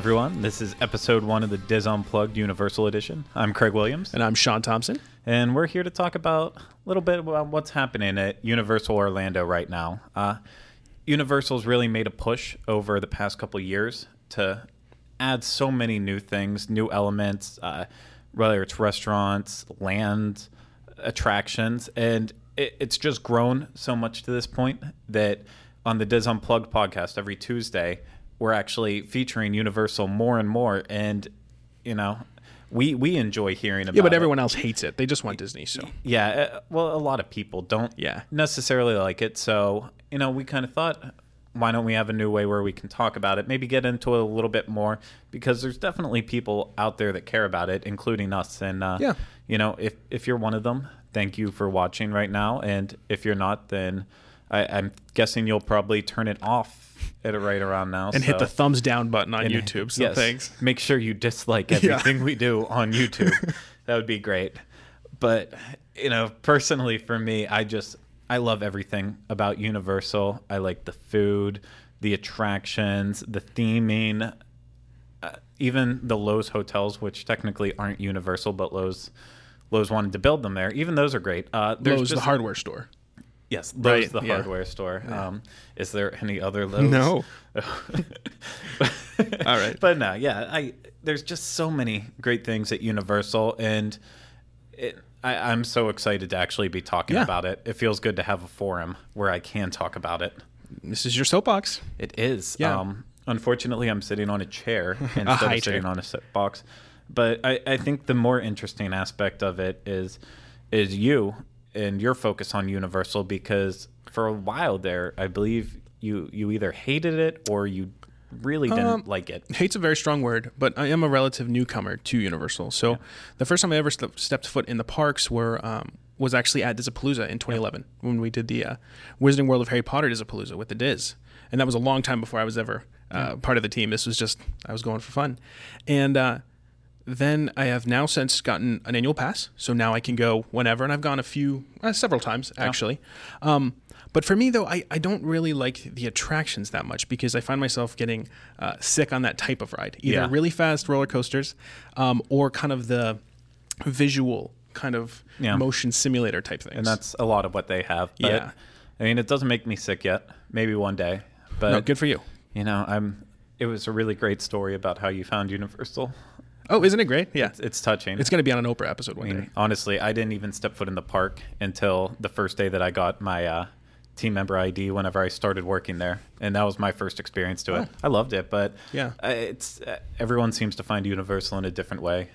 Everyone, this is episode one of the DIS Unplugged Universal Edition. I'm Craig Williams, And I'm Sean Thompson. and we're here to talk about a little bit about what's happening at Universal Orlando right now. Uh, Universal's really made a push over the past couple of years to add so many new things, new elements, uh, whether it's restaurants, land, attractions, and it, it's just grown so much to this point that on the DIS Unplugged podcast every Tuesday, we're actually featuring Universal more and more, and you know. We, we enjoy hearing about it. Yeah, but it. everyone else hates it. They just want Disney. So Yeah, uh, well, a lot of people don't Yeah. necessarily like it. So, you know, we kind of thought, why don't we have a new way where we can talk about it? Maybe get into it a little bit more because there's definitely people out there that care about it, including us. And, uh, Yeah. you know, if, if you're one of them, thank you for watching right now. And if you're not, then I, I'm guessing you'll probably turn it off at right around now. and hit the thumbs down button on and- YouTube. So yes, thanks. Make sure you dislike Yeah. everything we do on YouTube. that would be great. But you know, personally for me, I just I love everything about Universal. I like the food, the attractions, the theming, uh, even the Loews hotels, which technically aren't Universal, but Loews Loews wanted to build them there. Even those are great. Uh, there's Lowe's, the hardware store. Yes, Lowe's Right, the yeah. hardware store. Um, is there any other Lowe's? No. All right. but no, yeah, I there's just so many great things at Universal, and it, I, I'm so excited to actually be talking Yeah. about it. It feels good to have a forum where I can talk about it. This is your soapbox. It is. Yeah. Um, unfortunately, I'm sitting on a chair instead high of sitting chair. on a sit box. But I, I think the more interesting aspect of it is is you and your focus on Universal because for a while there, I believe you you either hated it or you really didn't Um, like it. Hate's a very strong word, but I am a relative newcomer to Universal. So the first time I ever ste- stepped foot in the parks were um, was actually at Dizapalooza in 2011 when we did the uh, Wizarding World of Harry Potter Dizapalooza with the DIS, and that was a long time before I was ever uh, part of the team. This was just I was going for fun, and. Uh, then I have now since gotten an annual pass, so now I can go whenever, and I've gone a few, uh, several times actually. Um, but for me though, I, I don't really like the attractions that much because I find myself getting uh, sick on that type of ride, either Yeah. really fast roller coasters, um, or kind of the visual kind of Yeah. motion simulator type things. and that's a lot of what they have. But, Yeah. I mean, it doesn't make me sick yet. Maybe one day. But no, good for you. you know, I'm. It was a really great story about how you found Universal. Oh, isn't it great? Yeah, It's, it's touching. it's going to be on an Oprah episode one I day. honestly, I didn't even step foot in the park until the first day that I got my uh, team member ID. Whenever I started working there, and that was my first experience to it. I loved it, but Oh. Yeah. uh, it's uh, everyone seems to find Universal in a different way.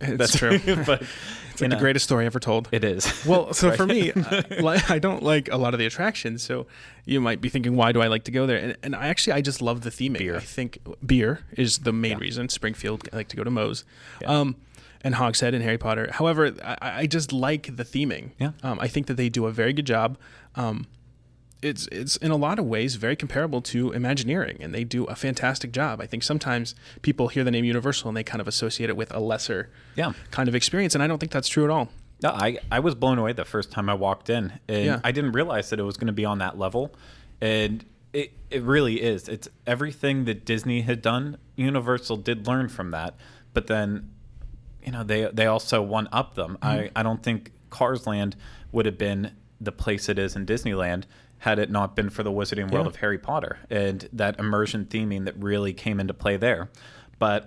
It's true. but It's like the greatest story ever told. It is. Well, so Right. for me, I, I don't like a lot of the attractions. So you might be thinking, why do I like to go there? And, and I actually, I just love the theming. Beer. I think beer is the main reason. Springfield, I like to go to Moe's. Um, and Hogshead and Harry Potter. However, I, I just like the theming. Yeah. Um, I think that they do a very good job. Um, it's it's in a lot of ways very comparable to Imagineering, and they do a fantastic job. I think sometimes people hear the name Universal and they kind of associate it with a lesser Yeah. kind of experience, and I don't think that's true at all. No, I, I was blown away the first time I walked in, and Yeah. I didn't realize that it was going to be on that level, and it it really is. It's everything that Disney had done. Universal did learn from that, but then, you know, they they also one up them. I mm-hmm. I don't think Cars Land would have been the place it is in Disneyland had it not been for the Wizarding World Yeah. of Harry Potter and that immersion theming that really came into play there. But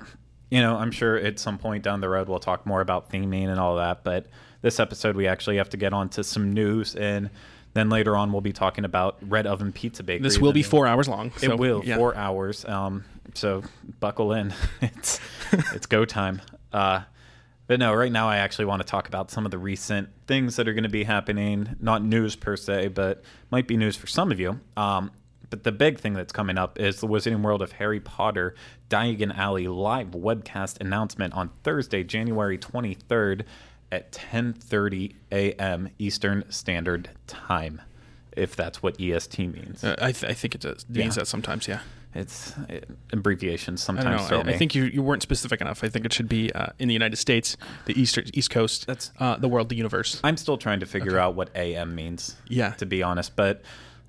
you know, I'm sure at some point down the road we'll talk more about theming and all that. But this episode we actually have to get on to some news and then later on we'll be talking about Red Oven Pizza Bakery. This will be four hours long. It will yeah. four hours. Um, so buckle in. it's it's go time. Uh, but no, right now I actually want to talk about some of the recent things that are going to be happening. Not news per se, but might be news for some of you. Um, but the big thing that's coming up is the Wizarding World of Harry Potter Diagon Alley live webcast announcement on Thursday, January 23rd at 10:30 a.m. Eastern Standard Time, if that's what EST means. Uh, I, th- I think it does, means Yeah. that sometimes, yeah. It's it, abbreviations I sometimes know. throw I, me. I think you, you weren't specific enough. I think it should be uh, in the United States, the East East Coast, That's- uh, the world, the universe. I'm still trying to figure out what AM means. Yeah. To be honest, but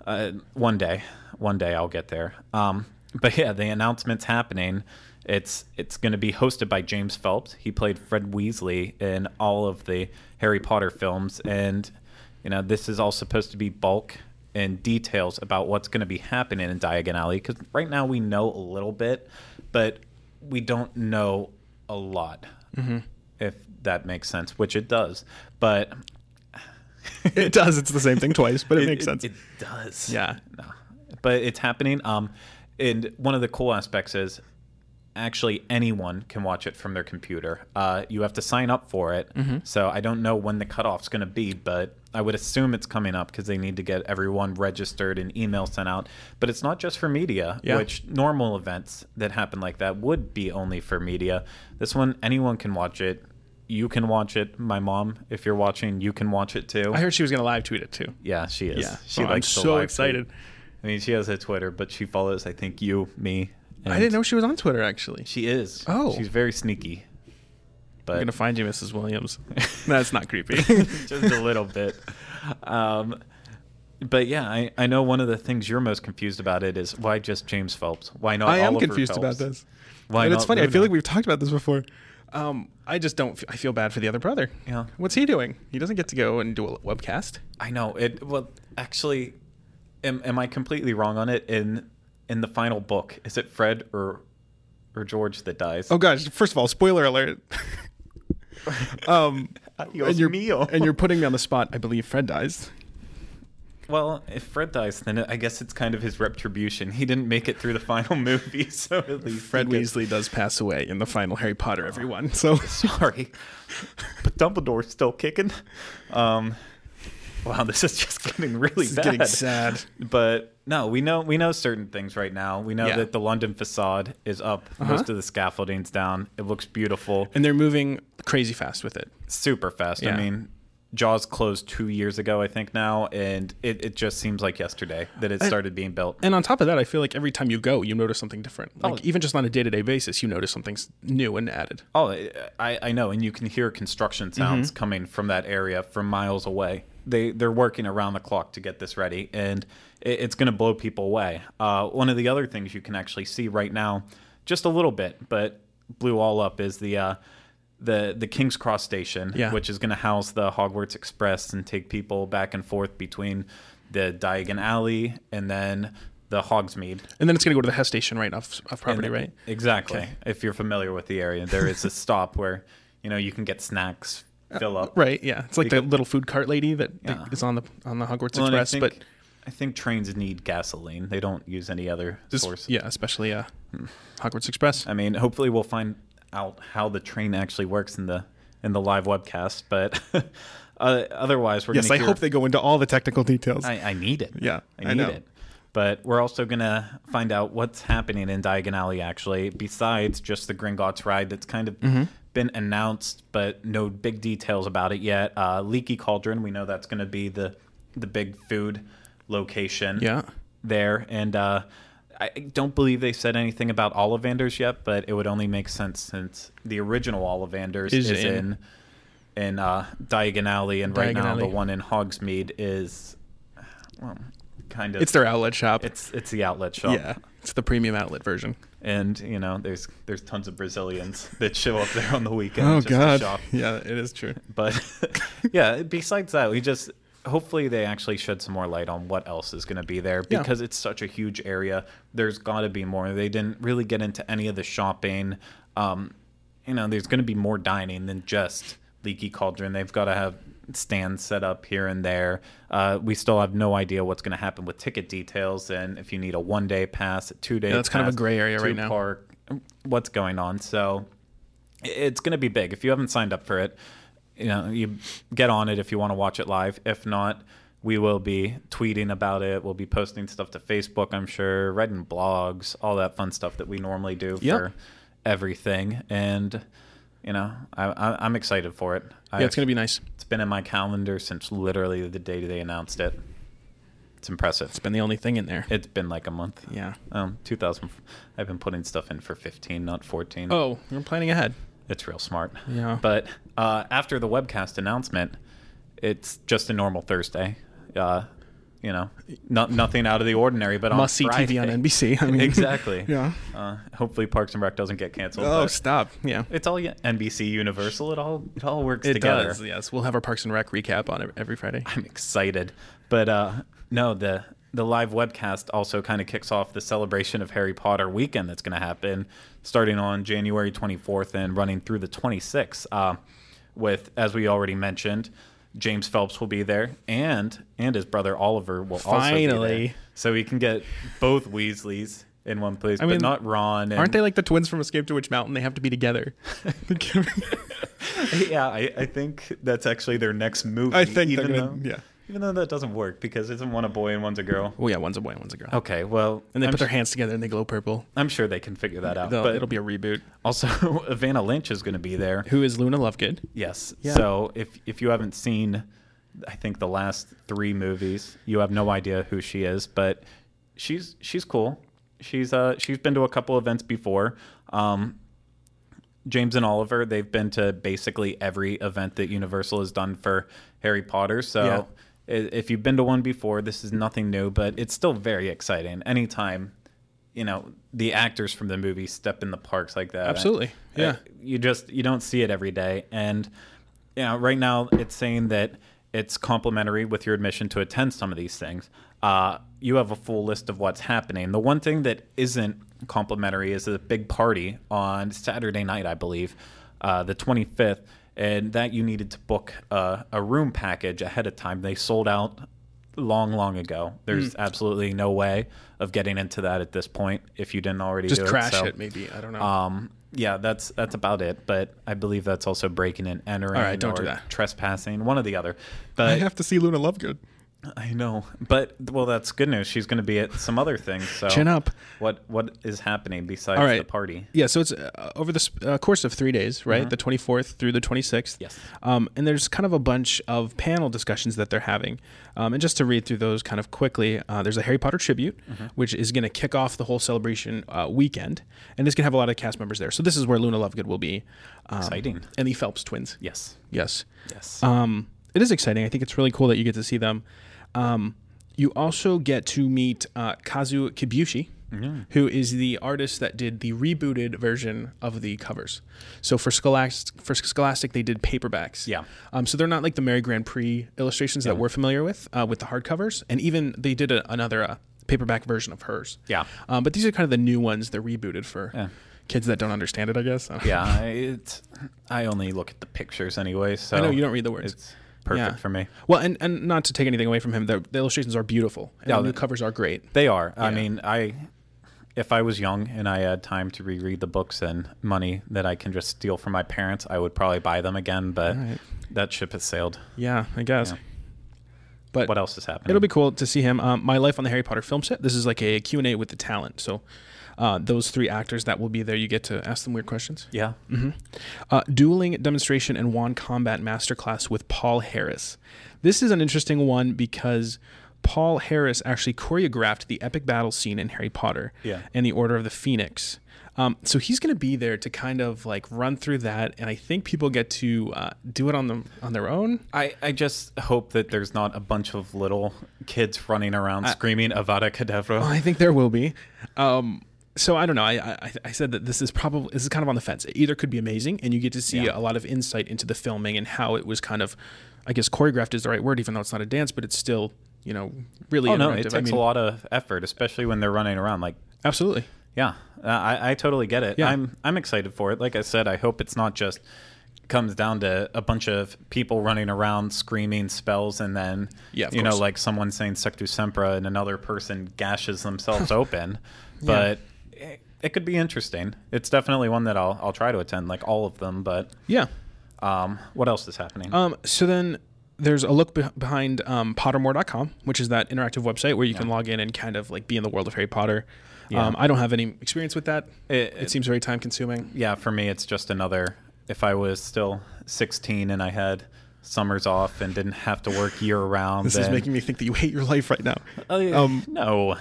uh, one day, one day I'll get there. Um, but yeah, the announcement's happening. It's it's going to be hosted by James Phelps. He played Fred Weasley in all of the Harry Potter films, and you know this is all supposed to be bulk and details about what's going to be happening in Diagon Alley. Because right now we know a little bit, but we don't know a lot. If that makes sense, which it does, but It does. It's the same thing twice, but it, makes sense. It does. Yeah. No. But it's happening. Um, and one of the cool aspects is actually anyone can watch it from their computer. Uh, you have to sign up for it. Mm-hmm. So I don't know when the cutoff's going to be, but I would assume it's coming up because they need to get everyone registered and email sent out. But it's not just for media, Yeah. which normal events that happen like that would be only for media. This one, anyone can watch it. You can watch it. My mom, if you're watching, you can watch it too. I heard she was going to live tweet it too. Yeah, she is. Yeah. she Oh, I'm likes to so live tweet. excited. I mean, she has a Twitter, but she follows, I think, you, me. I didn't know she was on Twitter actually. she is. Oh. she's very sneaky. I'm gonna find you, Mrs. Williams. That's not creepy. just a little bit. Um, but yeah, I, I know one of the things you're most confused about it is why just James Phelps? Why not? I am Oliver confused Phelps? about this. Why and it's not funny. I feel like we've talked about this before. Um, I just don't. f- I feel bad for the other brother. Yeah. What's he doing? He doesn't get to go and do a webcast. I know it. Well, actually, am, am I completely wrong on it? In in the final book, is it Fred or or George that dies? Oh gosh! First of all, spoiler alert. um, and you're mio. and you're putting me on the spot. I believe Fred dies. Well, if Fred dies, then I guess it's kind of his retribution. He didn't make it through the final movie, so at least Fred he gets- Weasley does pass away in the final Harry Potter. Everyone. So Sorry, but Dumbledore's still kicking. Um, wow, this is just getting really This is bad. getting sad. But no, we know we know certain things right now. We know Yeah. that the London facade is up. Uh-huh. Most of the scaffolding's down. It looks beautiful, and they're moving crazy fast with it. super fast. I mean. Jaws closed two years ago, I think now, and it, it just seems like yesterday that it I- started being built. And on top of that, I feel like every time you go, you notice something different. Like Oh. even just on a day to day basis, you notice something s- new and added. Oh, I, I know, and you can hear construction sounds Mm-hmm. coming from that area from miles away. They they're working around the clock to get this ready, and it, it's going to blow people away. Uh, one of the other things you can actually see right now, just a little bit, but blew all up, is the uh, the the King's Cross station, Yeah. which is going to house the Hogwarts Express and take people back and forth between the Diagon Alley and then the Hogsmeade. And then it's going to go to the Hess station right off, off property, right? Exactly. Okay. If you're familiar with the area, there is a stop where you know you can get snacks, fill up. Right. Yeah. It's like the little food cart lady that Yeah. is on the on the Hogwarts Well, and I Express, think, but I think trains need gasoline. They don't use any other this, source. yeah, especially uh, Hogwarts Express. I mean, hopefully we'll find out how the train actually works in the in the live webcast. But uh, otherwise, we're yes, gonna I hear- hope they go into all the technical details. I, I need it. Yeah, I I need know. it. But we're also gonna find out what's happening in Diagon Alley actually, besides just the Gringotts ride that's kind of Mm-hmm. Been announced, but no big details about it yet. Uh, Leaky Cauldron, we know that's gonna be the the big food location yeah. there, and uh, I don't believe they said anything about Ollivanders yet, but it would only make sense since the original Ollivanders Is is, in- in in uh, Diagon Alley, and right Diagon now the one in Hogsmeade is well, kind of It's their outlet shop. it's it's the outlet shop. yeah. It's the premium outlet version. And you know there's there's tons of Brazilians that show up there on the weekend. Oh just to God. shop. Yeah, it is true. But yeah, besides that, we just hopefully they actually shed some more light on what else is going to be there Yeah. because it's such a huge area. There's got to be more. They didn't really get into any of the shopping. Um, you know, there's going to be more dining than just Leaky Cauldron. They've got to have stands set up here and there. Uh, we still have no idea what's going to happen with ticket details and if you need a one day pass, two day. Yeah, that's kind of a gray area right now. Park, what's going on? So it's going to be big. If you haven't signed up for it, you know, you get on it if you want to watch it live. If not, we will be tweeting about it. We'll be posting stuff to Facebook, I'm sure, writing blogs, all that fun stuff that we normally do Yep. for everything. And you know, I, I, I'm excited for it. Yeah, it's gonna be nice. It's been in my calendar since literally the day they announced it. It's impressive. It's been the only thing in there. It's been like a month. Yeah. Um, 2000. I've been putting stuff in for 15, not 14. Oh, you're planning ahead. It's real smart. Yeah. But uh, after the webcast announcement, it's just a normal Thursday. Uh, you know, not nothing out of the ordinary. But Must see TV on NBC. I mean, exactly. Yeah. Uh, hopefully, Parks and Rec doesn't get canceled. Oh, stop. Yeah. it's all NBC Universal. It all it all works It together. does. Yes, we'll have our Parks and Rec recap on every Friday. I'm excited. But uh, no, the the live webcast also kind of kicks off the celebration of Harry Potter weekend that's going to happen starting on January 24th and running through the 26th. Uh, with, as we already mentioned, James Phelps will be there, and and his brother Oliver will also be Finally. there. So we can get both Weasleys in one place, mean, but not Ron. And, Aren't they like the twins from Escape to Witch Mountain? They have to be together. yeah, I, I think that's actually their next movie. I think even though, gonna, yeah. Even though that doesn't work because isn't one a boy and one's a girl. Well, yeah, one's a boy and one's a girl. Okay, well, And they I'm put their hands together and they glow purple. I'm sure they can figure that out. They'll- but it'll be a reboot. also, Evanna Lynch is going to be there. Who is Luna Lovegood? Yes. Yeah. So if if you haven't seen, I think the last three movies, you have no idea who she is, but she's she's cool. She's uh she's been to a couple events before. Um, James and Oliver, they've been to basically every event that Universal has done for Harry Potter. So Yeah. If you've been to one before, this is nothing new, but it's still very exciting. Anytime, you know, the actors from the movie step in the parks like that. Absolutely. Yeah. you just you don't see it every day and you know right now it's saying that it's complimentary with your admission to attend some of these things uh, you have a full list of what's happening the one thing that isn't complimentary is a big party on saturday night i believe uh, the 25th and that you needed to book a, a room package ahead of time they sold out long long ago there's Hmm. absolutely no way of getting into that at this point if you didn't already Just do crash it, so- it, maybe. I don't know. um, yeah, that's that's about it. But I believe that's also breaking and entering. All right, don't or do that. Trespassing, one or the other. But I have to see Luna Lovegood. I know. But well, that's good news. She's going to be at some other things. So Chin up. What what is happening besides All right. the party? Yeah, so it's uh, over the uh, course of three days, right? The 24th through the 26th. Mm-hmm. Yes. Um, and there's kind of a bunch of panel discussions that they're having. Um, and just to read through those kind of quickly, uh, there's a Harry Potter tribute, Mm-hmm. which is going to kick off the whole celebration uh, weekend. And it's going to have a lot of cast members there. So this is where Luna Lovegood will be. Um, Exciting. And the Phelps twins. Yes. Yes. Yes. Um, it is exciting. I think it's really cool that you get to see them. Um, you also get to meet uh, Kazu Kibuishi, who is the artist that did the rebooted version of the covers. So for Scholastic, for Scholastic, they did paperbacks. Yeah. Um, so they're not like the Mary GrandPré illustrations that we're familiar with uh, with the hardcovers, and even they did a, another uh, paperback version of hers. Yeah. Um, but these are kind of the new ones. They're rebooted for Yeah. kids that don't understand it. I guess. yeah. I, it's, I only look at the pictures anyway. So I know you don't read the words. Perfect Yeah. for me. Well, and, and not to take anything away from him, the, the illustrations are beautiful. And Yeah, the the- covers are great. They are. I mean, I if I was young and I had time to reread the books and money that I can just steal from my parents, I would probably buy them again. But Right. that ship has sailed. Yeah, I guess. Yeah. But What else is happening? it'll be cool to see him. Um, My Life on the Harry Potter film set. This is like a Q&A with the talent. So uh, those three actors that will be there, you get to ask them weird questions. yeah. Uh, dueling demonstration and wand combat masterclass with Paul Harris. This is an interesting one because Paul Harris actually choreographed the epic battle scene in Harry Potter Yeah. and the Order of the Phoenix. Um, so he's going to be there to kind of like run through that, and I think people get to uh, do it on them on their own. I, I just hope that there's not a bunch of little kids running around screaming Avada Kedavra. I think there will be. Um, so I don't know. I, I I said that this is probably this is kind of on the fence. It either could be amazing, and you get to see Yeah. a lot of insight into the filming and how it was kind of, I guess choreographed is the right word, even though it's not a dance, but it's still you know really. oh no, it takes I mean, a lot of effort, especially when they're running around. Like, Absolutely. yeah, uh, I, I totally get it. Yeah. I'm I'm excited for it. Like I said, I hope it's not just comes down to a bunch of people running around screaming spells and then Yeah, you know like someone saying Sectumsempra and another person gashes themselves open but it, it could be interesting it's definitely one that I'll, I'll try to attend like all of them but Yeah. um, what else is happening Um, so then there's a look beh behind um, Pottermore.com, which is that interactive website where you can log in and kind of like be in the world of Harry Potter. Yeah. Um, I don't have any experience with that. It- It seems very time consuming. yeah for me it's just another if i was still 16 and i had summers off and didn't have to work year round This is making me think that you hate your life right now. Oh, yeah. um, no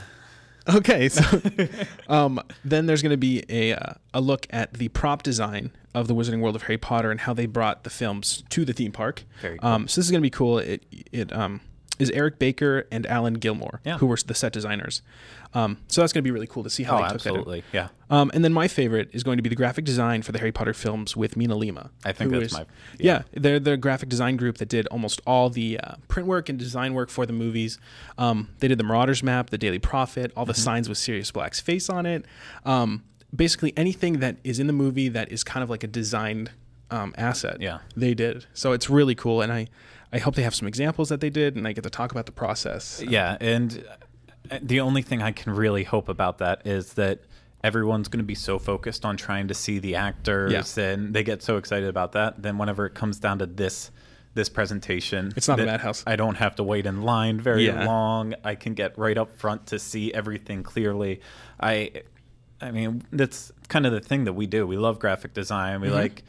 Okay, so um, then there's going to be a uh, a look at the prop design of the Wizarding World of Harry Potter and how they brought the films to the theme park. Very cool. Um, so this is going to be cool. It it um, is Eric Baker and Alan Gilmore, Yeah. who were the set designers. Um, so that's going to be really cool to see how Oh, they took that. absolutely. Yeah. Um, and then my favorite is going to be the graphic design for the Harry Potter films with MinaLima. I think that's is- my- yeah. They're the graphic design group that did almost all the uh, print work and design work for the movies. Um, they did the Marauders map, the Daily Prophet, all the Mm-hmm. signs with Sirius Black's face on it. Um, basically anything that is in the movie that is kind of like a designed um, asset. Yeah. they did. So it's really cool, and I I hope they have some examples that they did, and I get to talk about the process. Yeah, and uh, the only thing I can really hope about that is that everyone's going to be so focused on trying to see the actors and they get so excited about that. Then whenever it comes down to this this presentation, It's not a madhouse. I don't have to wait in line very Yeah. long. I can get right up front to see everything clearly. I I mean, that's kind of the thing that we do. We love graphic design. Mm-hmm. We like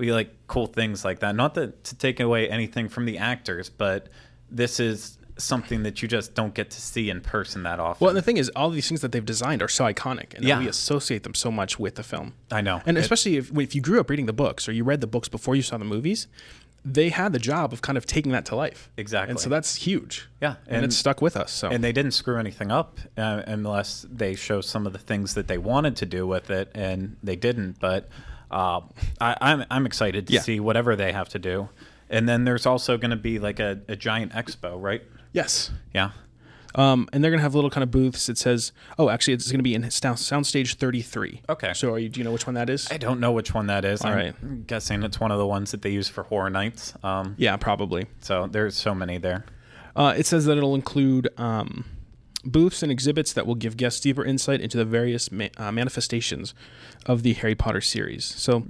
we like cool things like that. Not that to take away anything from the actors, but this is something that you just don't get to see in person that often. Well, the thing is, all these things that they've designed are so iconic, and Yeah. we associate them so much with the film. I know. and It- especially if if you grew up reading the books or you read the books before you saw the movies, they had the job of kind of taking that to life. Exactly. and so that's huge. Yeah, and, and- it's stuck with us. So and they didn't screw anything up uh, unless they show some of the things that they wanted to do with it, and they didn't. But uh, I, I'm I'm excited to Yeah. see whatever they have to do. And then there's also going to be like a, a giant expo, right? yes, Yeah. um, and they're gonna have little kind of booths. It says, oh, actually, it's gonna be in sound, Soundstage 33. Okay. So, are you, do you know which one that is? I don't know which one that is. All I'm right. guessing it's one of the ones that they use for horror nights. Um, yeah, probably. so there's so many there. Uh, it says that it'll include um, booths and exhibits that will give guests deeper insight into the various ma- uh, manifestations of the Harry Potter series. So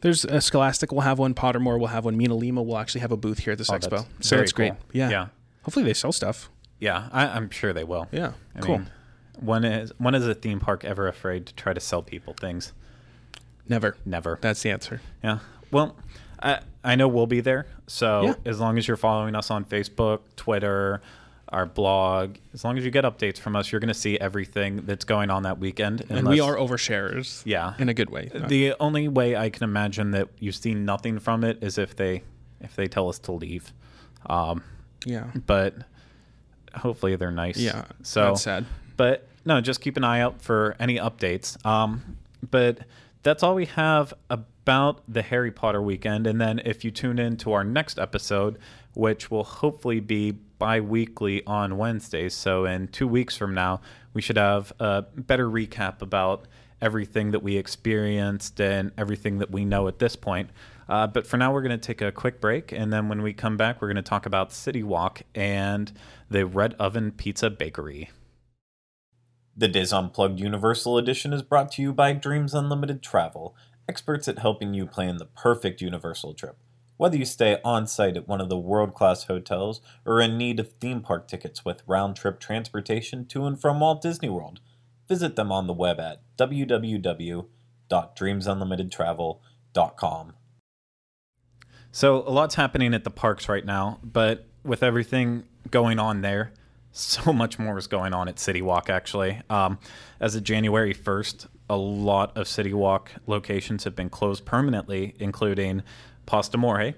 there's uh, Scholastic will have one, Pottermore will have one, MinaLima will actually have a booth here at this Oh, expo. that's so that's great. cool. Yeah. Yeah. Hopefully they sell stuff. Yeah, I, I'm sure they will. Yeah. I cool. mean, when is when is a theme park ever afraid to try to sell people things? Never. Never. That's the answer. Yeah. Well, I I know we'll be there. So Yeah. as long as you're following us on Facebook, Twitter, our blog, as long as you get updates from us, you're going to see everything that's going on that weekend. And we are oversharers. Yeah. In a good way. The only way I can imagine that you see nothing from it is if they if they tell us to leave. Um, yeah. but hopefully they're nice. Yeah. So that's sad. but no, just keep an eye out for any updates. Um, but that's all we have about the Harry Potter weekend. And then if you tune in to our next episode, which will hopefully be bi weekly on Wednesdays, so in two weeks from now, we should have a better recap about everything that we experienced and everything that we know at this point. Uh, but for now, we're going to take a quick break. And then when we come back, we're going to talk about City Walk and the Red Oven Pizza Bakery. The DIS Unplugged Universal Edition is brought to you by Dreams Unlimited Travel, experts at helping you plan the perfect Universal trip. Whether you stay on site at one of the world class hotels or in need of theme park tickets with round trip transportation to and from Walt Disney World, visit them on the web at www.dreamsunlimitedtravel.com. So, a lot's happening at the parks right now, but with everything going on there, so much more is going on at City Walk, actually. Um, as of January 1st, a lot of City Walk locations have been closed permanently, including Pasta More,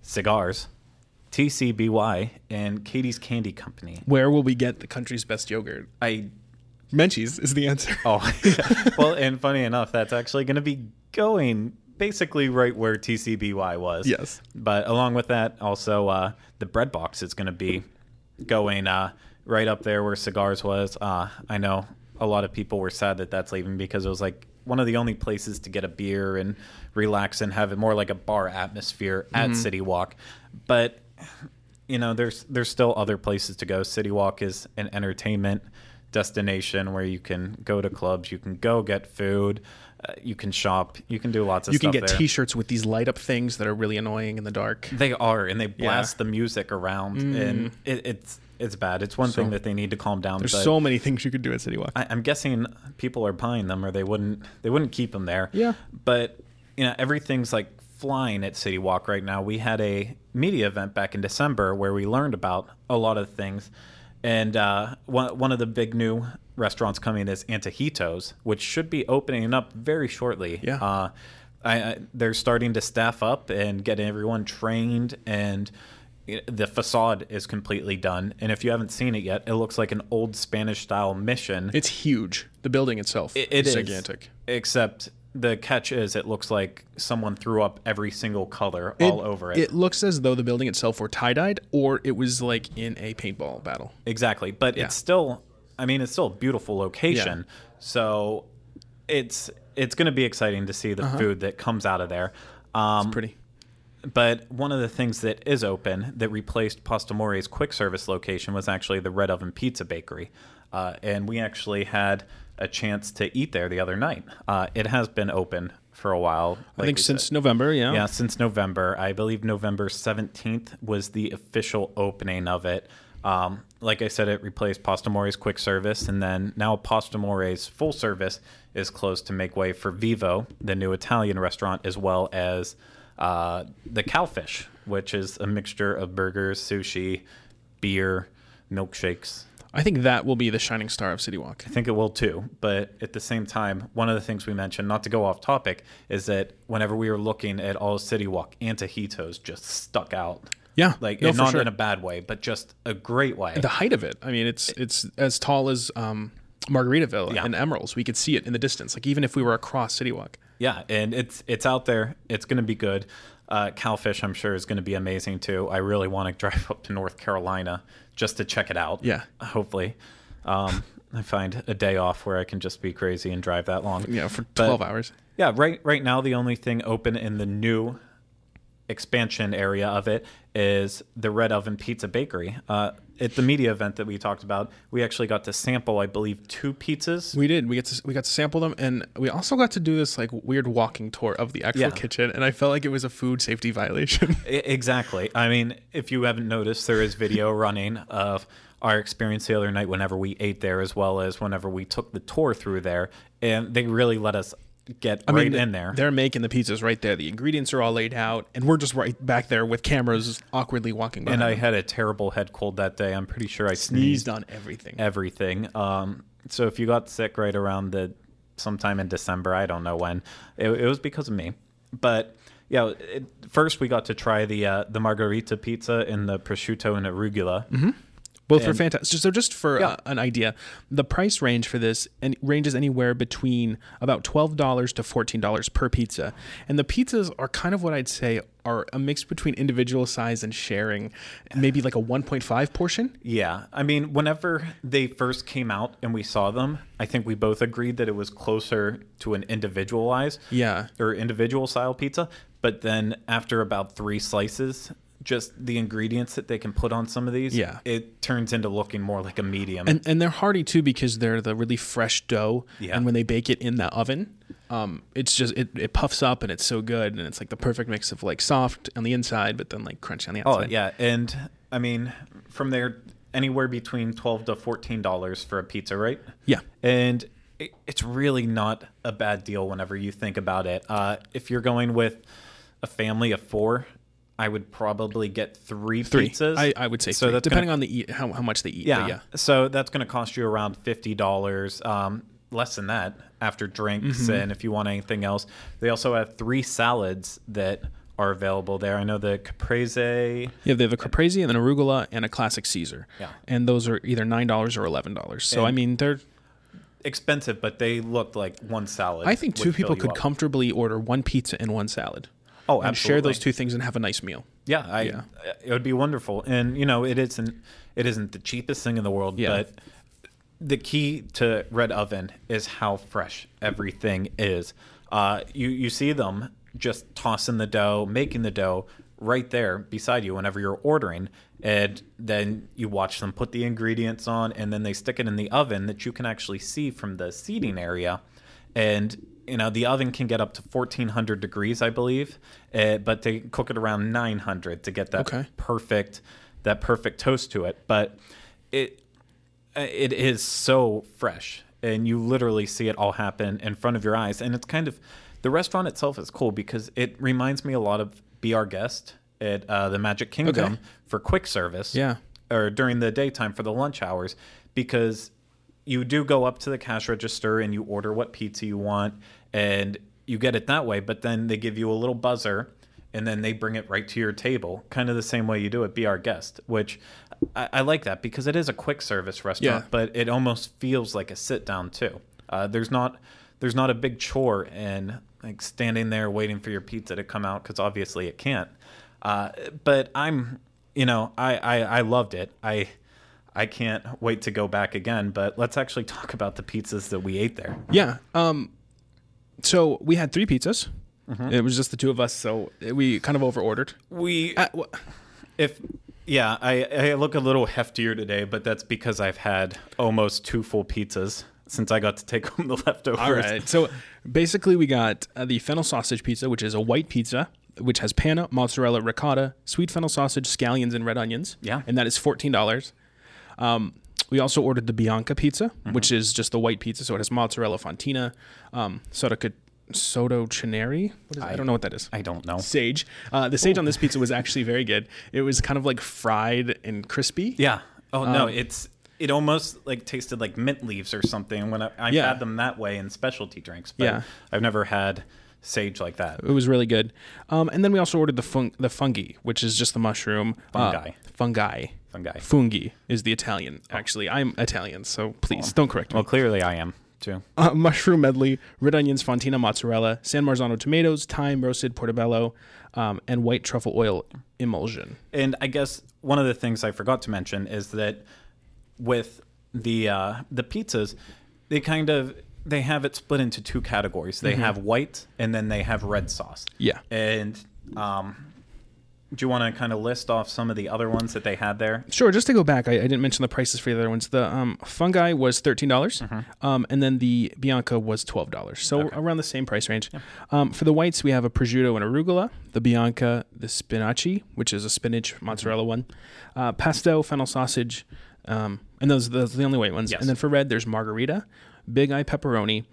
Cigarz, TCBY, and Katie's Candy Company. Where will we get the country's best yogurt? I Menchie's is the answer. Oh, well, and funny enough, that's actually going to be going basically right where TCBY was. Yes. But along with that, also uh, the bread box is going to be going uh, right up there where Cigarz was. Uh, I know a lot of people were sad that that's leaving because it was like one of the only places to get a beer and relax and have it more like a bar atmosphere at City Walk. But you know, there's there's still other places to go. City Walk is an entertainment destination where you can go to clubs, you can go get food, uh, you can shop, you can do lots of stuff. You can get there. T-shirts with these light up things that are really annoying in the dark. They are, and they blast the music around, and it, it's it's bad. It's one thing that they need to calm down. There's so many things you could do at City Walk. I, I'm guessing people are buying them, or they wouldn't they wouldn't keep them there. Yeah. But you know, everything's like flying at City Walk right now. We had a media event back in December where we learned about a lot of things, and uh, one one of the big new restaurants coming is Antojitos, which should be opening up very shortly. Yeah. Uh, I, I, they're starting to staff up and get everyone trained and the facade is completely done, and if you haven't seen it yet, it looks like an old Spanish style mission. It's huge. The building itself It- it is gigantic. Except the catch is, it looks like someone threw up every single color all over it. It looks as though the building itself were tie dyed, or it was like in a paintball battle. Exactly, but it's still. I mean, it's still a beautiful location. So it's it's going to be exciting to see the food that comes out of there. Um, Pretty. But one of the things that is open that replaced Pastamore's quick service location was actually the Red Oven Pizza Bakery. Uh, and we actually had a chance to eat there the other night. Uh, it has been open for a while. I think since said. November, yeah. Yeah, since November. I believe November 17th was the official opening of it. Um, like I said, it replaced Pastamore's quick service, and then now Pastamore's full service is closed to make way for Vivo, the new Italian restaurant, as well as uh, the Cowfish, which is a mixture of burgers, sushi, beer, milkshakes. I think that will be the shining star of City Walk. I think it will too. But at the same time, one of the things we mentioned, not to go off topic, is that whenever we were looking at all City Walk, Antojitos just stuck out. Yeah, Like no, not sure. in a bad way, but just a great way. the height of it. I mean, it's it's as tall as um, Margaritaville Yeah. and Emeril's. We could see it in the distance, like even if we were across City Walk. Yeah, and it's it's out there. It's going to be good. Uh, Cowfish, I'm sure, is going to be amazing too. I really want to drive up to North Carolina just to check it out. Yeah. hopefully, um, I find a day off where I can just be crazy and drive that long. Yeah, for But- twelve hours. Yeah, right. Right now, the only thing open in the new expansion area of it is the Red Oven Pizza Bakery. Uh, at the media event that we talked about, we actually got to sample, I believe, two pizzas. We did. We get to we got to sample them, and we also got to do this like weird walking tour of the actual Yeah. kitchen. And I felt like it was a food safety violation. Exactly. I mean, if you haven't noticed, there is video running of our experience the other night whenever we ate there, as well as whenever we took the tour through there, and they really let us get I right mean, in there. They're making the pizzas right there. The ingredients are all laid out, and we're just right back there with cameras awkwardly walking by. And I had a terrible head cold that day. I'm pretty sure I sneezed sneezed on everything. everything. Um, so if you got sick right around the sometime in December, I don't know when, it, it was because of me. But yeah, it, first we got to try the uh, the margarita pizza and the prosciutto and arugula. Both And- fantastic. So just for Yeah. uh, an idea, the price range for this and ranges anywhere between about twelve dollars to fourteen dollars per pizza, and the pizzas are kind of what I'd say are a mix between individual size and sharing, maybe like a one point five portion. Yeah, I mean, whenever they first came out and we saw them, I think we both agreed that it was closer to an individualized Yeah. or individual style pizza. But then after about three slices, just the ingredients that they can put on some of these, Yeah. it turns into looking more like a medium. And and they're hearty too because they're the really fresh dough, Yeah. and when they bake it in the oven, um, it's just it, it puffs up and it's so good, and it's like the perfect mix of like soft on the inside, but then like crunchy on the outside. oh outside. yeah, and I mean, from there, anywhere between twelve to fourteen dollars for a pizza, right? yeah. and it, it's really not a bad deal whenever you think about it. Uh, if you're going with a family of four, I would probably get three, Three. pizzas. I, I would say so. three, depending gonna, on the eat how, how much they eat. yeah, yeah. So that's going to cost you around fifty dollars. Um, less than that after drinks Mm-hmm. and if you want anything else. They also have three salads that are available there. I know the caprese. Yeah, they have a caprese and an arugula and a classic Caesar. Yeah. And those are either nine dollars or eleven dollars. So I mean, they're. Expensive, but they look like one salad. I think two people could up. comfortably order one pizza and one salad. Oh, and share those two things and have a nice meal. Yeah, I, Yeah. it would be wonderful. And you know, it isn't it isn't the cheapest thing in the world, Yeah. but the key to Red Oven is how fresh everything is. Uh, you you see them just tossing the dough, making the dough right there beside you whenever you're ordering, and then you watch them put the ingredients on, and then they stick it in the oven that you can actually see from the seating area, and you know the oven can get up to 1400 degrees i believe uh, but they cook it around 900 to get that Okay. perfect that perfect toast to it but it uh, it is so fresh and you literally see it all happen in front of your eyes and it's kind of the restaurant itself is cool because it reminds me a lot of be our guest at uh, the magic kingdom Okay. for quick service Yeah. or during the daytime for the lunch hours because you do go up to the cash register and you order what pizza you want and you get it that way but then they give you a little buzzer and then they bring it right to your table, kind of the same way you do it Be Our Guest, which I, I like that because it is a quick service restaurant, Yeah. but it almost feels like a sit down too. Uh, there's not there's not a big chore in like standing there waiting for your pizza to come out because obviously it can't. Uh, but I'm, you know, I, I I loved it. I I can't wait to go back again. But let's actually talk about the pizzas that we ate there. Yeah. Um, so we had three pizzas. Mm-hmm. It was just the two of us, so we kind of over ordered. We Uh, wh- if yeah, I, I look a little heftier today, but that's because I've had almost two full pizzas since I got to take home the leftovers. All right. So basically, we got uh, the fennel sausage pizza, which is a white pizza, which has panna, mozzarella, ricotta, sweet fennel sausage, scallions, and red onions. Yeah. And that is fourteen dollars. Um, we also ordered the Bianca pizza, Mm-hmm. which is just the white pizza, so it has mozzarella fontina, um, soda sodo cineri. What is? I, I don't know what that is. I don't know. Sage. Uh, the sage on this pizza was actually very good. It was kind of like fried and crispy. Yeah. Oh no, Um, it's it almost like tasted like mint leaves or something when I, I've Yeah. had them that way in specialty drinks. But Yeah. I've never had sage like that. It was really good. Um, and then we also ordered the fun- the fungi, which is just the mushroom. uh, Fungi. Fungi. Fungi. Fungi is the Italian. Actually, I'm Italian, so please don't correct me. Well, clearly I am too. Uh, mushroom medley, red onions, fontina mozzarella, San Marzano tomatoes, thyme, roasted portobello, um, and white truffle oil emulsion. And I guess one of the things I forgot to mention is that with the uh, the pizzas, they kind of they have it split into two categories. They have white and then they have red sauce. Yeah. And um, do you want to kind of list off some of the other ones that they had there? Sure. Just to go back, I, I didn't mention the prices for the other ones. The um, fungi was thirteen dollars, um, and then the Bianca was twelve dollars. So Mm-hmm. Okay. around the same price range. Um, for the whites, we have a prosciutto and arugula. The Bianca, the spinaci, which is a spinach mozzarella one, uh, pesto, fennel sausage, um, and those those are the only white ones. Yes. And then for red, there's margarita, big eye pepperoni,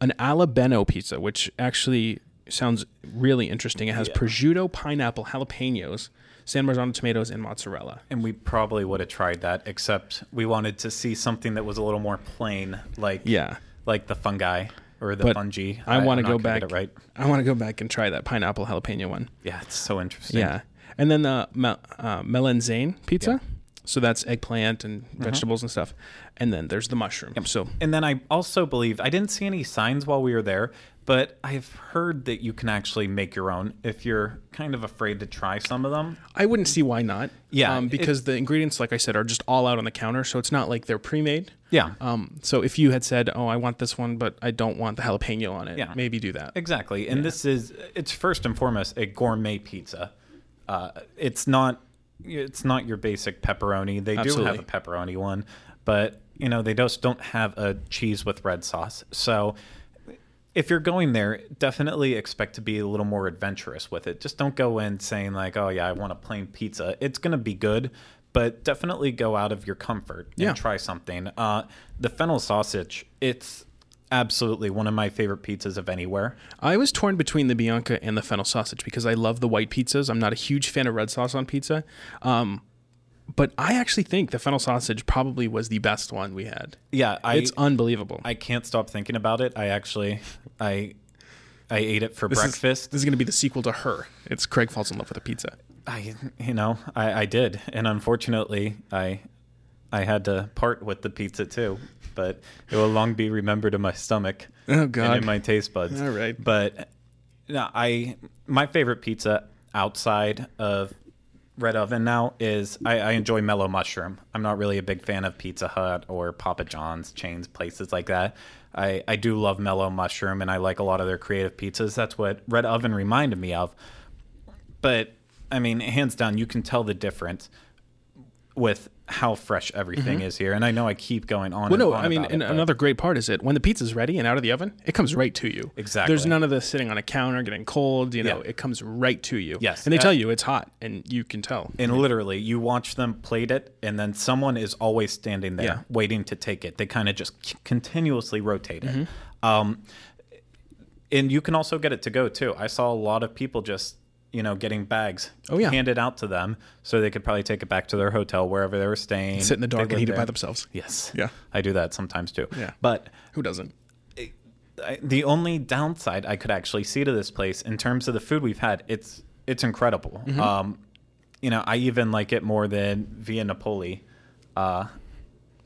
an alabeno pizza, which actually sounds really interesting. It has Yeah. prosciutto, pineapple, jalapenos. San Marzano tomatoes and mozzarella. And we probably would have tried that, except we wanted to see something that was a little more plain, like Yeah. like the fungi or the But fungi. I want to go back. right. I want to go back and try that pineapple jalapeno one. Yeah, it's so interesting. Yeah, and then the mel- uh, melanzane pizza. So that's eggplant and Mm-hmm. vegetables and stuff, and then there's the mushroom. Yep. So And then I also believe I didn't see any signs while we were there, but I've heard that you can actually make your own if you're kind of afraid to try some of them. I wouldn't see why not. Yeah, um, it- because the ingredients, like I said, are just all out on the counter. So it's not like they're pre-made. Yeah. Um, so if you had said, "Oh, I want this one, but I don't want the jalapeno on it," Yeah. maybe do that. Exactly. And this is it's first and foremost a gourmet pizza. Uh, it's not it's not your basic pepperoni. They do have a pepperoni one, but you know, they just don't have a cheese with red sauce. So if you're going there, definitely expect to be a little more adventurous with it. Just don't go in saying like, "Oh yeah, I want a plain pizza." It's going to be good, but definitely go out of your comfort and Yeah. try something. Uh, the fennel sausage, it's absolutely one of my favorite pizzas of anywhere. I was torn between the Bianca and the fennel sausage because I love the white pizzas. I'm not a huge fan of red sauce on pizza. Um, but I actually think the fennel sausage probably was the best one we had. Yeah, I It's unbelievable. I can't stop thinking about it. I actually I I ate it for This is- breakfast. this is going to be the sequel to Her. It's Craig falls in love with a pizza. I you know, I, I did. And unfortunately I I had to part with the pizza too. But it will long be remembered in my stomach Oh and in my taste buds. All right. But no, I my favorite pizza outside of Red Oven now is I, I enjoy mellow mushroom. I'm not really a big fan of Pizza Hut or Papa John's chains, places like that. I, I do love mellow mushroom and I like a lot of their creative pizzas. That's what Red Oven reminded me of. But I mean, hands down, you can tell the difference with how fresh everything is here. And I know I keep going on. Mm-hmm. Well, no, on I mean, it, another great part is it when the pizza's ready and out of the oven, it comes right to you. Exactly. There's none of this sitting on a counter getting cold. You know, Yeah. it comes right to you. Yes. and they Uh, tell you it's hot, and you can tell. And literally, you watch them plate it, and then someone is always standing there Yeah. waiting to take it. They kind of just c- continuously rotate it. Mm-hmm. Um, and you can also get it to go too. I saw a lot of people just, you know, getting bags Oh, yeah. handed out to them so they could probably take it back to their hotel wherever they were staying. Sit in the dark and eat it by themselves. Yes. Yeah. I do that sometimes too. Yeah. But Who doesn't? I, the only downside I could actually see to this place in terms of the food we've had, it's it's incredible. Mm-hmm. Um, you know, I even like it more than Via Napoli. Uh,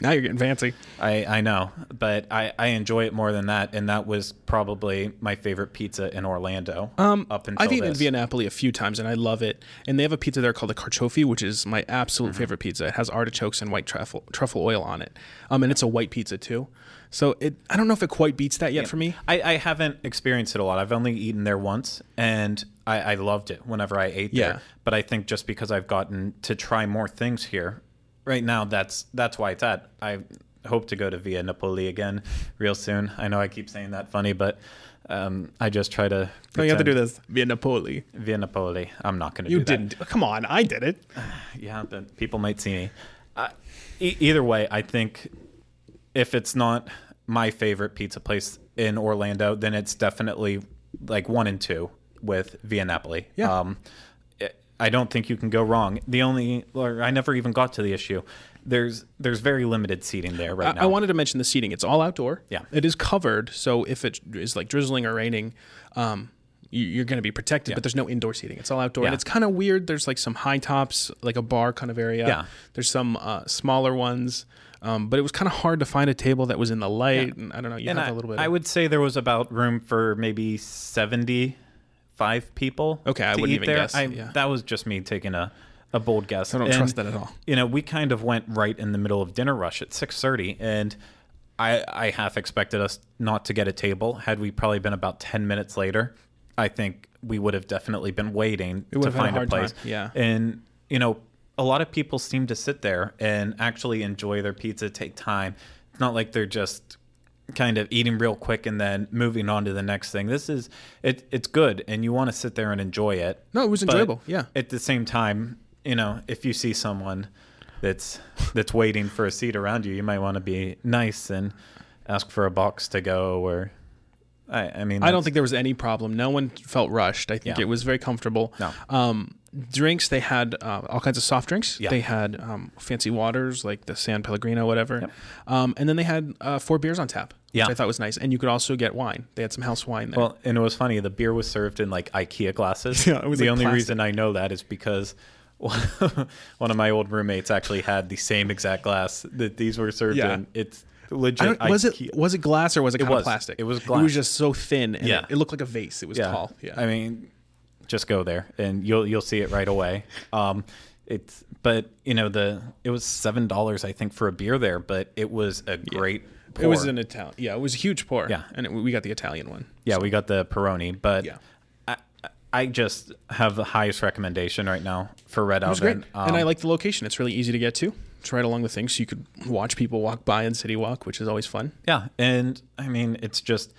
Now you're getting fancy. I, I know, but I, I enjoy it more than that, and that was probably my favorite pizza in Orlando. Um, up until I've eaten this. Via Napoli a few times and I love it. And they have a pizza there called the Carciofi, which is my Mm-hmm. absolute favorite pizza. It has artichokes and white truffle truffle oil on it. Um, and it's a white pizza too. So it I don't know if it quite beats that yet for me. I, I haven't experienced it a lot. I've only eaten there once, and I, I loved it whenever I ate Yeah. there. But I think just because I've gotten to try more things here, right now, that's that's why it's at. I hope to go to Via Napoli again real soon. I know I keep saying that funny, but um, I just try to. No, you have to do this. Via Napoli. Via Napoli. I'm not going to You do that. didn't. Come on, I did it. Yeah, but people might see me. Uh, e- either way, I think if it's not my favorite pizza place in Orlando, then it's definitely like one and two with Via Napoli. Yeah. Um, I- don't think you can go wrong. The only, or I never even got to the issue. There's there's very limited seating there right I, now. I wanted to mention the seating. It's all outdoor. Yeah. It is covered, so if it is like drizzling or raining, um, you, you're going to be protected. But there's no indoor seating. It's all outdoor, and it's kind of weird. There's like some high tops, like a bar kind of area. Yeah. There's some uh, smaller ones, um, but it was kind of hard to find a table that was in the light. And I don't know. You and have I, a little bit. I of- would say there was about room for maybe seventy five people. Okay, I wouldn't eat even there. guess, I, yeah. That was just me taking a, a bold guess. I don't And, trust that at all. You know, we kind of went right in the middle of dinner rush at six thirty, and I I half expected us not to get a table. Had we probably been about ten minutes later, I think we would have definitely been waiting to would've had a find a, hard place. time, yeah. and you know. A lot of people seem to sit there and actually enjoy their pizza, take time. It's not like they're just kind of eating real quick and then moving on to the next thing. This is it it's good and you want to sit there and enjoy it. No, it was enjoyable, yeah. At the same time, you know, if you see someone that's that's waiting for a seat around you, you might want to be nice and ask for a box to go or I, I mean I don't think there was any problem. No one felt rushed. I think Yeah. it was very comfortable. No. Um, drinks, they had uh, all kinds of soft drinks. Yeah. They had um, fancy waters like the San Pellegrino, whatever. Yep. Um, and then they had uh, four beers on tap, Yeah. which I thought was nice. And you could also get wine. They had some house wine there. Well, and it was funny. The beer was served in like IKEA glasses. Yeah, it was the like only plastic. reason I know that is because one of my old roommates actually had the same exact glass that these were served Yeah. in. It's legit. was IKEA. it was it glass or was it kind was. of plastic? It was glass. It was just so thin. And Yeah. it, it looked like a vase. It was tall. Yeah. I mean, just go there and you'll you'll see it right away. Um, it's but you know the it was seven dollars I think for a beer there, but it was a great. Pour. it was an Italian. Yeah, it was a huge pour. Yeah. and it, we got the Italian one. yeah. We got the Peroni, but Yeah. I I just have the highest recommendation right now for Red Oven. great, and I Um, like the location. It's really easy to get to. It's right along the thing, so you could watch people walk by in City Walk, which is always fun. Yeah, and I mean, it's just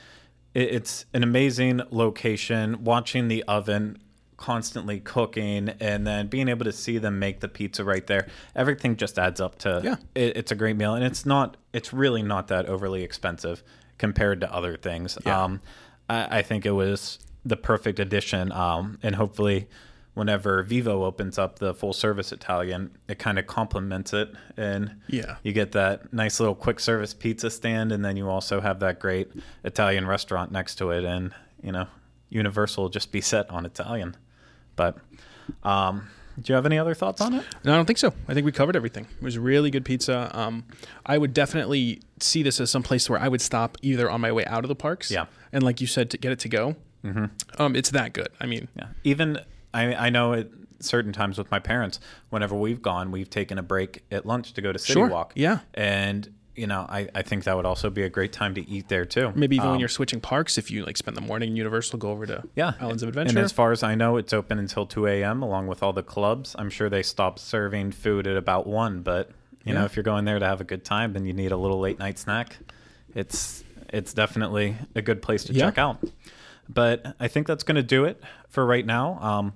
it's an amazing location. Watching the oven constantly cooking, and then being able to see them make the pizza right there, everything just adds up to Yeah. It, it's a great meal, and it's not. It's really not that overly expensive compared to other things. Yeah. Um, I, I think it was the perfect addition, um, and hopefully. Whenever Vivo opens up the full service Italian, it kind of complements it, and Yeah. you get that nice little quick service pizza stand and then you also have that great italian restaurant next to it and you know universal will just be set on italian but um do you have any other thoughts on it No, I don't think so. I think we covered everything. It was really good pizza. Um, I would definitely see this as some place where I would stop either on my way out of the parks. Yeah. And like you said, to get it to go. Mm-hmm. Um, it's that good. I mean, yeah even i i know at certain times with my parents whenever we've gone we've taken a break at lunch to go to city Sure, walk yeah. and you know I, I think that would also be a great time to eat there too maybe even when Um, you're switching parks, if you like spend the morning in Universal, go over to Yeah. Islands of Adventure. And as far as I know, it's open until 2 a.m. along with all the clubs. I'm sure they stop serving food at about 1, but you know, if you're going there to have a good time and you need a little late night snack, it's it's definitely a good place to Yeah. check out. But I think that's going to do it for right now. Um,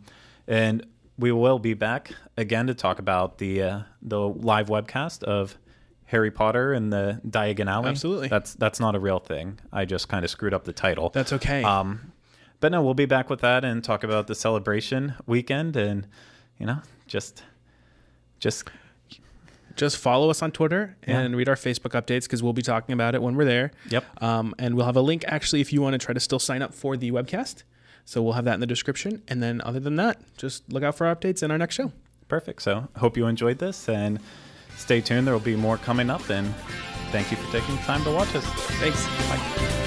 and we will be back again to talk about the uh, the live webcast of Harry Potter and the Diagon Alley. Absolutely. That's that's not a real thing. I just kind of screwed up the title. That's okay. Um, but no, we'll be back with that and talk about the celebration weekend and you know just just Just follow us on Twitter Yeah. and read our Facebook updates because we'll be talking about it when we're there. Yep. Um, and we'll have a link actually if you want to try to still sign up for the webcast. So we'll have that in the description. And then other than that, just look out for updates in our next show. Perfect. So hope you enjoyed this and stay tuned. There will be more coming up. And thank you for taking the time to watch us. Thanks. Bye.